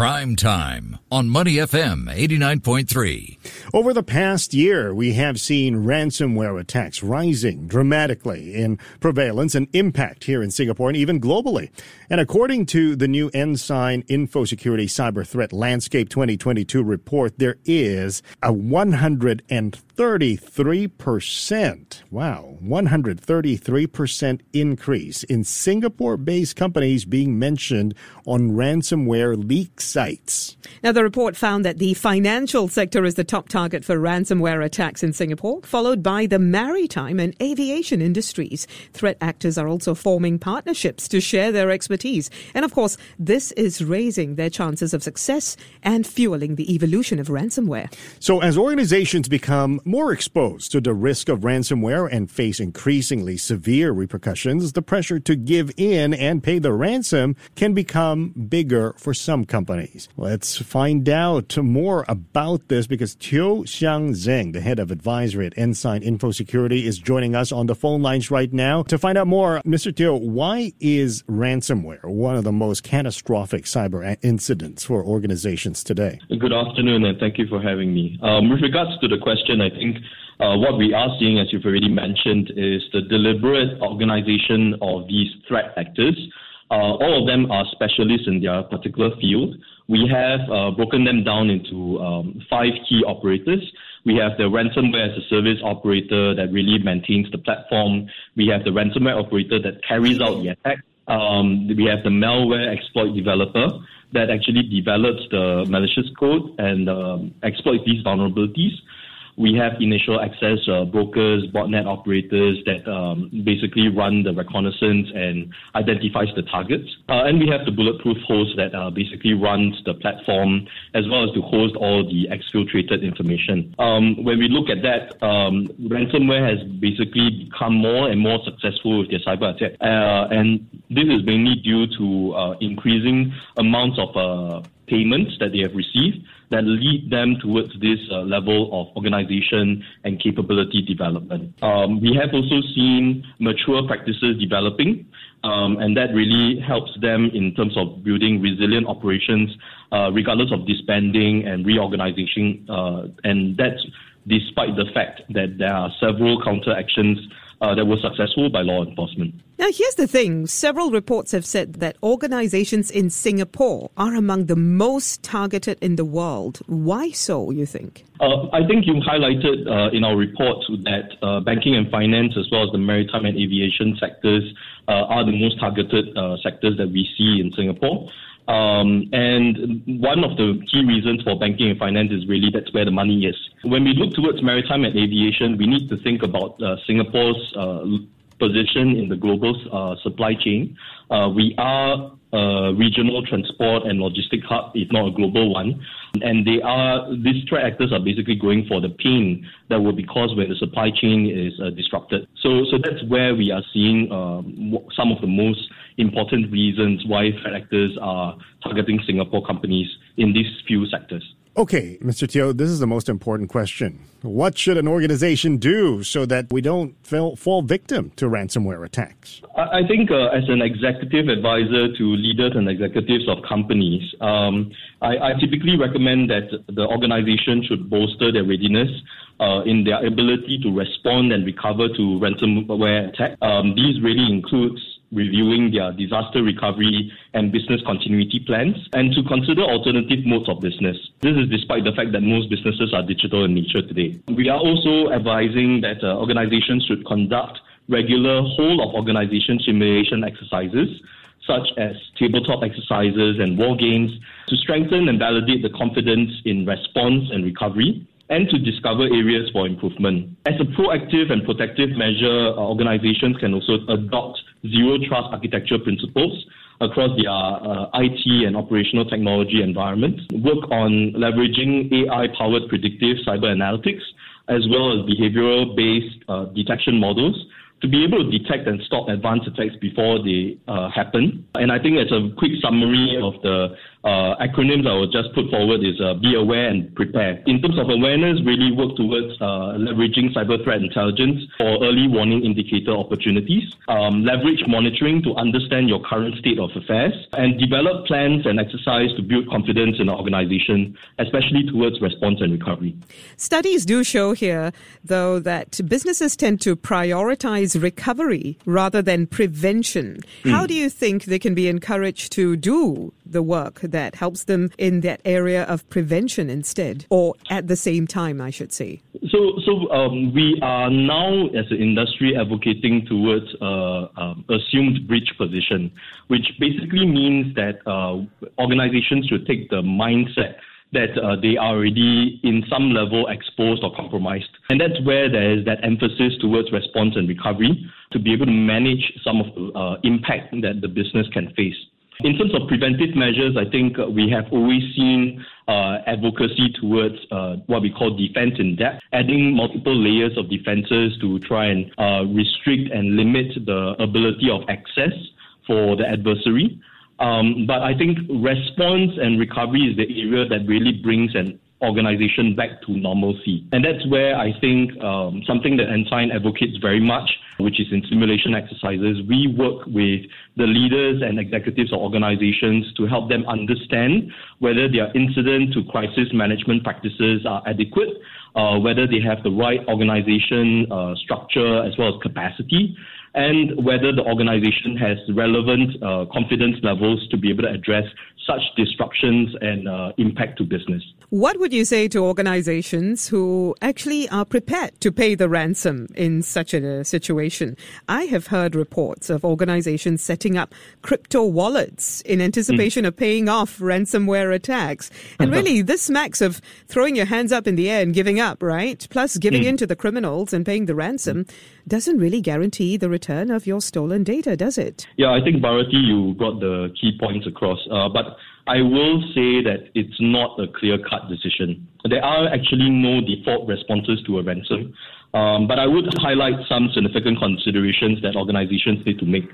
Prime time on Money FM 89.3. Over the past year, we have seen ransomware attacks rising dramatically in prevalence and impact here in Singapore and even globally. And according to the new Ensign Infosecurity Cyber Threat Landscape 2022 report, there is a 133%, wow, 133% increase in Singapore based companies being mentioned on ransomware leak sites. Now, the report found that the financial sector is the top target for ransomware attacks in Singapore, followed by the maritime and aviation industries. Threat actors are also forming partnerships to share their expertise. And of course, this is raising their chances of success and fueling the evolution of ransomware. So, as organizations become more exposed to the risk of ransomware and face increasingly severe repercussions, the pressure to give in and pay the ransom can become bigger for some companies. Let's find out more about this because Teo Xiang Zeng, the head of advisory at Ensign Infosecurity, is joining us on the phone lines right now. To find out more, Mr. Teo, why is ransomware one of the most catastrophic cyber incidents for organizations today? Good afternoon, and thank you for having me. Um, with regards to the question, I think uh, what we are seeing, as you've already mentioned, is the deliberate organization of these threat actors. Uh, all of them are specialists in their particular field. We have uh, broken them down into um, five key operators. We have the ransomware as a service operator that really maintains the platform. We have the ransomware operator that carries out the attack. Um, we have the malware exploit developer that actually develops the malicious code and um, exploits these vulnerabilities we have initial access uh, brokers, botnet operators that um, basically run the reconnaissance and identifies the targets. Uh, and we have the bulletproof host that uh, basically runs the platform as well as to host all the exfiltrated information. Um, when we look at that, um, ransomware has basically become more and more successful with their cyber attack. Uh, and this is mainly due to uh, increasing amounts of uh, payments that they have received that lead them towards this uh, level of organization and capability development. Um, we have also seen mature practices developing, um, and that really helps them in terms of building resilient operations, uh, regardless of disbanding and reorganization. Uh, and that's despite the fact that there are several counter actions uh, that were successful by law enforcement. Now, here's the thing several reports have said that organizations in Singapore are among the most targeted in the world. Why so, you think? Uh, I think you highlighted uh, in our report that uh, banking and finance, as well as the maritime and aviation sectors, uh, are the most targeted uh, sectors that we see in Singapore. Um, and one of the key reasons for banking and finance is really that's where the money is. When we look towards maritime and aviation, we need to think about uh, Singapore's uh, position in the global uh, supply chain. Uh, we are a regional transport and logistic hub, if not a global one. And they are these threat actors are basically going for the pain that will be caused when the supply chain is uh, disrupted. So, so that's where we are seeing um, some of the most important reasons why threat actors are targeting Singapore companies in these few sectors. Okay, Mr. Teo, this is the most important question. What should an organization do so that we don't fall, fall victim to ransomware attacks? I think, uh, as an executive advisor to leaders and executives of companies, um, I, I, typically recommend that the organization should bolster their readiness uh, in their ability to respond and recover to ransomware attacks. Um, these really includes reviewing their disaster recovery and business continuity plans, and to consider alternative modes of business. This is despite the fact that most businesses are digital in nature today. We are also advising that uh, organizations should conduct regular whole of organization simulation exercises such as tabletop exercises and war games to strengthen and validate the confidence in response and recovery and to discover areas for improvement. As a proactive and protective measure, uh, organizations can also adopt zero trust architecture principles across their uh, IT and operational technology environments, work on leveraging AI powered predictive cyber analytics, as well as behavioral based uh, detection models to be able to detect and stop advanced attacks before they uh, happen. And I think as a quick summary of the uh, acronyms I will just put forward is uh, be aware and prepare. In terms of awareness, really work towards uh, leveraging cyber threat intelligence for early warning indicator opportunities, um, leverage monitoring to understand your current state of affairs, and develop plans and exercise to build confidence in the organization, especially towards response and recovery. Studies do show here, though, that businesses tend to prioritize recovery rather than prevention. Mm. How do you think they can be encouraged to do the work that helps them in that area of prevention instead, or at the same time, I should say? So, so um, we are now, as an industry, advocating towards uh, um, assumed breach position, which basically means that uh, organizations should take the mindset that uh, they are already in some level exposed or compromised. And that's where there is that emphasis towards response and recovery to be able to manage some of the uh, impact that the business can face. In terms of preventive measures, I think uh, we have always seen uh, advocacy towards uh, what we call defense in depth, adding multiple layers of defenses to try and uh, restrict and limit the ability of access for the adversary. Um, but I think response and recovery is the area that really brings an organization back to normalcy. And that's where I think um, something that Ensign advocates very much, which is in simulation exercises, we work with the leaders and executives of organizations to help them understand whether their incident to crisis management practices are adequate, uh, whether they have the right organization uh, structure as well as capacity and whether the organization has relevant uh, confidence levels to be able to address such disruptions and uh, impact to business. What would you say to organizations who actually are prepared to pay the ransom in such a situation? I have heard reports of organizations setting up crypto wallets in anticipation mm. of paying off ransomware attacks. And really, this smacks of throwing your hands up in the air and giving up, right? Plus, giving mm. in to the criminals and paying the ransom doesn't really guarantee the return of your stolen data, does it? Yeah, I think, Bharati, you got the key points across. Uh, but I will say that it's not a clear cut decision. There are actually no default responses to a ransom, um, but I would highlight some significant considerations that organizations need to make.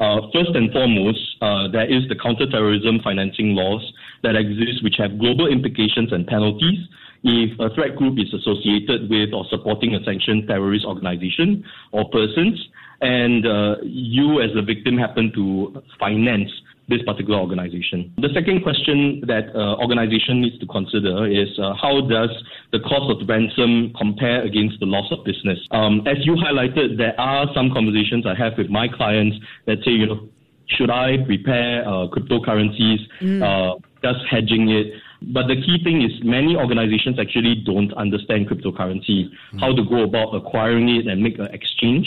Uh, first and foremost, uh, there is the counterterrorism financing laws that exist, which have global implications and penalties if a threat group is associated with or supporting a sanctioned terrorist organization or persons, and uh, you as a victim happen to finance this particular organization. The second question that uh, organization needs to consider is uh, how does the cost of ransom compare against the loss of business? Um, as you highlighted, there are some conversations I have with my clients that say, you know, should I prepare uh, cryptocurrencies? Mm. Uh, just hedging it? But the key thing is many organizations actually don't understand cryptocurrency, mm. how to go about acquiring it and make an exchange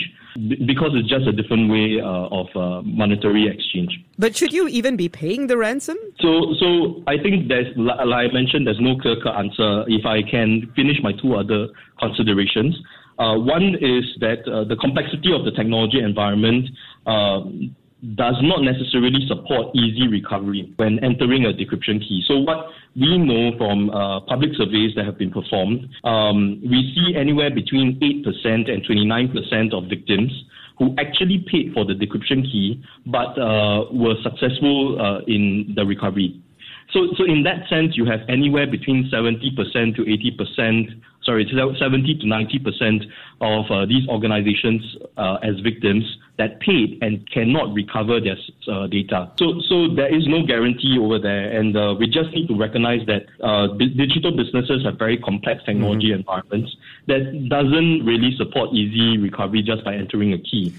because it's just a different way uh, of uh, monetary exchange. But should you even be paying the ransom? So, so I think there's, like I mentioned, there's no clear cut answer. If I can finish my two other considerations, uh, one is that uh, the complexity of the technology environment um, does not necessarily support easy recovery when entering a decryption key. So what we know from uh, public surveys that have been performed, um, we see anywhere between 8% and 29% of victims who actually paid for the decryption key but uh, were successful uh, in the recovery. So, so in that sense, you have anywhere between 70% to 80%, sorry, 70 to 90% of uh, these organizations uh, as victims that paid and cannot recover their uh, data. So, so there is no guarantee over there, and uh, we just need to recognize that uh, b- digital businesses have very complex technology mm-hmm. environments that doesn't really support easy recovery just by entering a key.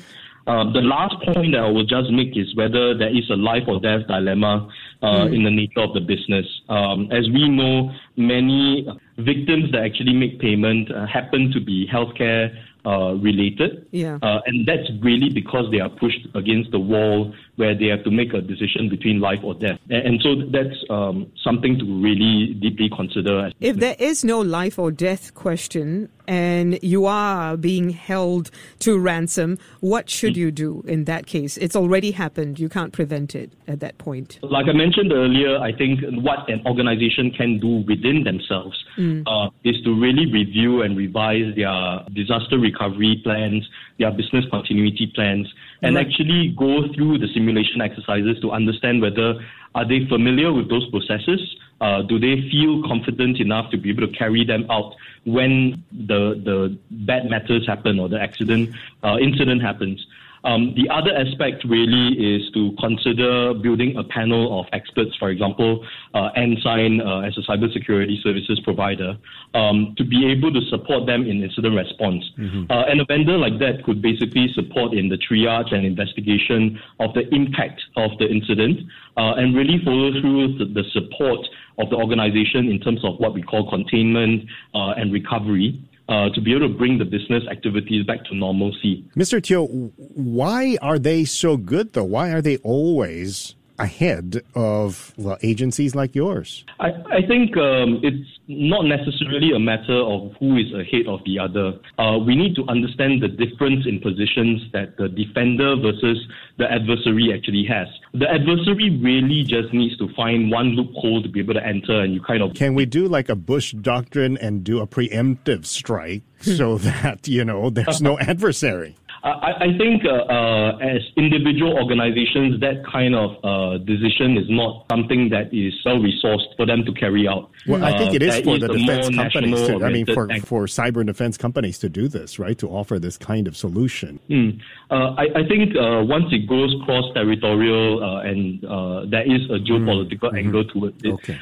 Uh, the last point that I will just make is whether there is a life or death dilemma uh, mm. in the nature of the business. Um, as we know, many victims that actually make payment uh, happen to be healthcare uh, related. Yeah. Uh, and that's really because they are pushed against the wall where they have to make a decision between life or death. And, and so that's um, something to really deeply consider. If there is no life or death question, and you are being held to ransom, what should you do in that case? It's already happened. You can't prevent it at that point. Like I mentioned earlier, I think what an organization can do within themselves mm. uh, is to really review and revise their disaster recovery plans, their business continuity plans, and right. actually go through the simulation exercises to understand whether are they familiar with those processes? Uh, do they feel confident enough to be able to carry them out when the the bad matters happen or the accident uh, incident happens? Um, the other aspect really is to consider building a panel of experts, for example, uh, Ensign uh, as a cybersecurity services provider, um, to be able to support them in incident response. Mm-hmm. Uh, and a vendor like that could basically support in the triage and investigation of the impact of the incident uh, and really follow through the, the, support of the organization in terms of what we call containment uh, and recovery uh, to be able to bring the business activities back to normalcy. Mr. Teo, why are they so good though? Why are they always ahead of well, agencies like yours? I, I think um, it's not necessarily a matter of who is ahead of the other. Uh, we need to understand the difference in positions that the defender versus the adversary actually has. The adversary really just needs to find one loophole to be able to enter, and you kind of. Can we do like a Bush doctrine and do a preemptive strike so that, you know, there's no adversary? I, I think uh, uh, as individual organizations, that kind of uh, decision is not something that is well resourced for them to carry out. Well, I think it is uh, for the defense companies. To, I mean, for, for cyber defense companies to do this, right? To offer this kind of solution. Mm. I, I, think uh, once it goes cross-territorial and there is a geopolitical mm. angle towards it, okay.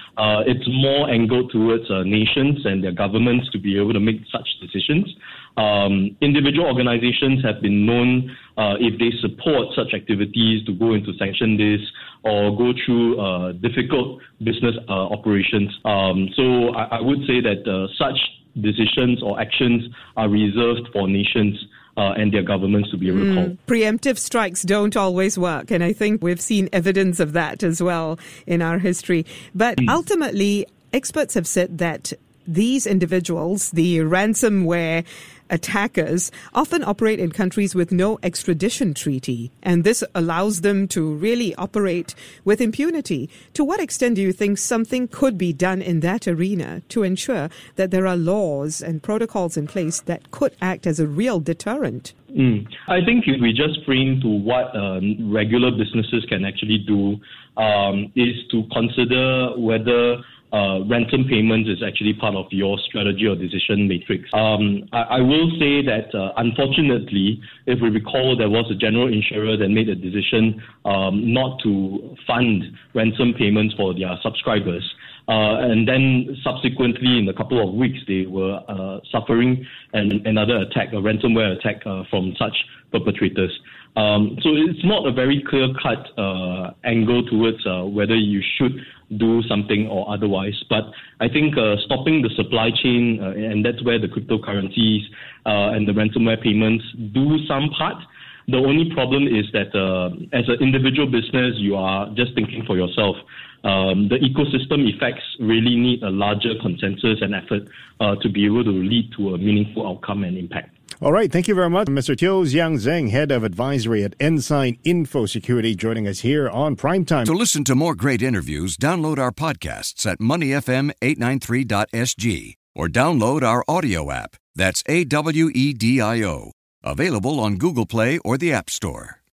it's more angled towards nations and their governments to be able to make such decisions. Um, individual organizations have been known, uh, if they support such activities, to go into sanction lists or go through uh, difficult business uh, operations. Um, so I, I, would say that uh, such decisions or actions are reserved for nations. Uh, and their governments to be able to mm. call. Preemptive strikes don't always work, and I think we've seen evidence of that as well in our history. But mm. ultimately, experts have said that these individuals, the ransomware attackers, often operate in countries with no extradition treaty, and this allows them to really operate with impunity. To what extent do you think something could be done in that arena to ensure that there are laws and protocols in place that could act as a real deterrent? Mm. I think if we just frame to what um, regular businesses can actually do um, is to consider whether uh, ransom payments is actually part of your strategy or decision matrix. Um, I, I, will say that uh, unfortunately, if we recall, there was a general insurer that made a decision um, not to fund ransom payments for their subscribers. Uh, and then subsequently, in a couple of weeks, they were uh, suffering an, another attack, a ransomware attack uh, from such perpetrators. Um, so it's not a very clear cut uh, angle towards uh, whether you should do something or otherwise. But I think uh, stopping the supply chain, uh, and that's where the cryptocurrencies uh, and the ransomware payments do some part. The only problem is that uh, as an individual business, you are just thinking for yourself. Um, the ecosystem effects really need a larger consensus and effort uh, to be able to lead to a meaningful outcome and impact. All right. Thank you very much, Mr. Teo Xiang Zeng, Head of Advisory at Ensign Info Security, joining us here on Primetime. To listen to more great interviews, download our podcasts at moneyfm893.sg or download our audio app. That's A W E D I O. Available on Google Play or the App Store.